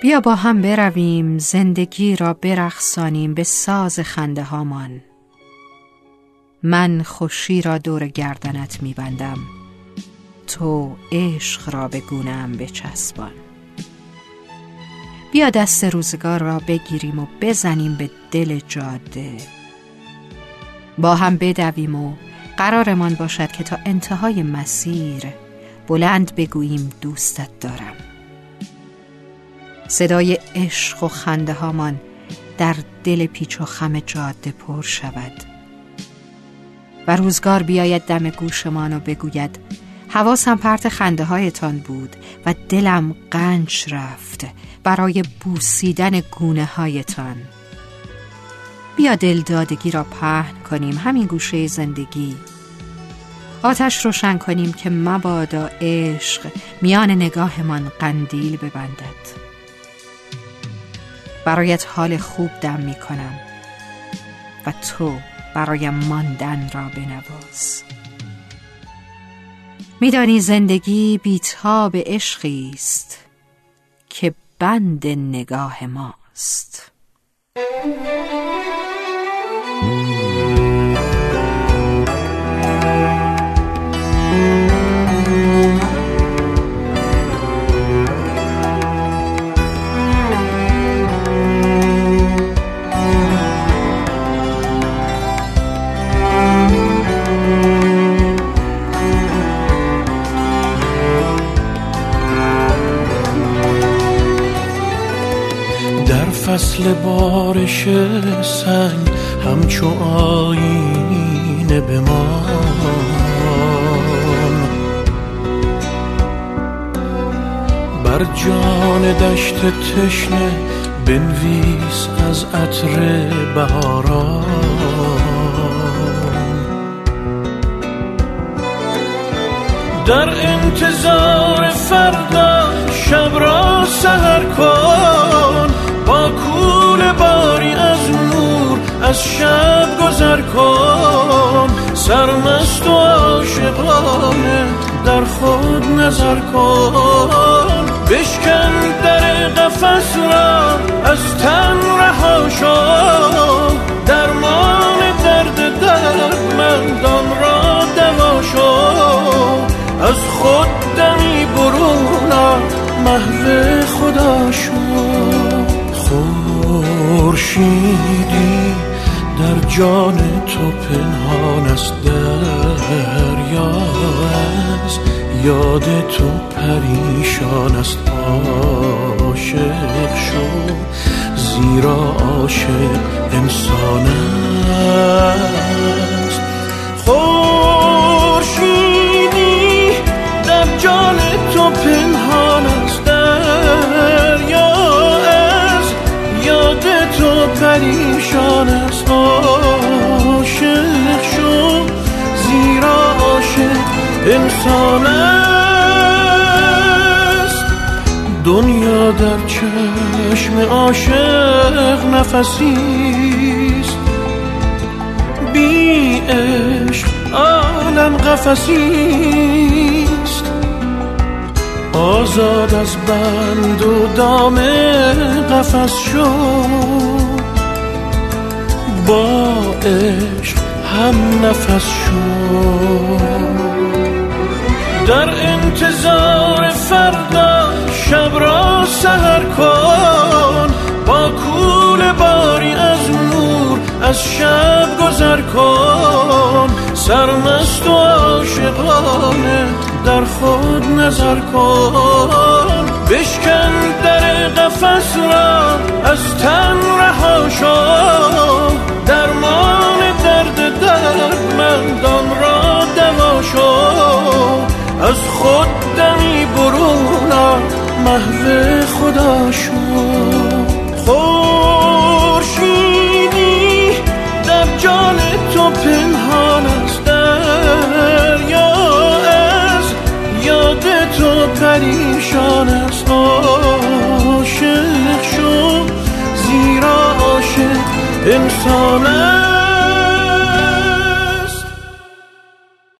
بیا با هم برویم زندگی را برخسانیم به ساز خنده هامان. من خوشی را دور گردنت میبندم تو عشق را به گونم بچسبان. بیا دست روزگار را بگیریم و بزنیم به دل جاده. با هم بدویم و قرارمان باشد که تا انتهای مسیر بلند بگوییم دوستت دارم. صدای عشق و خنده هامان در دل پیچ و خم جاده پر شود. و روزگار بیاید دم گوشمان و بگوید حواسم پرت خنده هایتان بود و دلم قنج رفت برای بوسیدن گونه هایتان بیا دلدادگی را پهن کنیم همین گوشه زندگی. آتش روشن کنیم که مبادا عشق میان نگاهمان قندیل ببندد. برایت حال خوب دم می کنم و تو برایم ماندن را بنواز. میدانی زندگی بیتاب عشقی است که بند نگاه ماست. فصل بارش سنگ همچو آینه بمان بر جان دشت تشنه بنویس از عطر بهاران. در انتظار شب گذر کن سرمست و عاشقانه در خود نظر کن. بشکن در قفس را از تن رها شو. درمان درد دردمندان را دوا شو. از خود دمی برون محو جان تو پنهان است دریا از یاد تو پریشان است عاشق شو زیرا عاشق انسان است. خورشیدی در جان تو پنهان است پریشان انسان است. دنیا در چشم عاشق نفسیست بی عشق عالم قفسیست آزاد از بند و دام قفس شد. با عشق هم نفس شد. در انتظار فردا شب را سهر کن. با کول باری از نور از شب گذر کن. سرمست و عاشقانه در خود نظر کن. بشکن در قفس را از تن رها شو محو خدا شو خورشیدی در جان تو پنهان است دریا از یاد تو پریشان است. عاشق شو زیرا عاشق انسان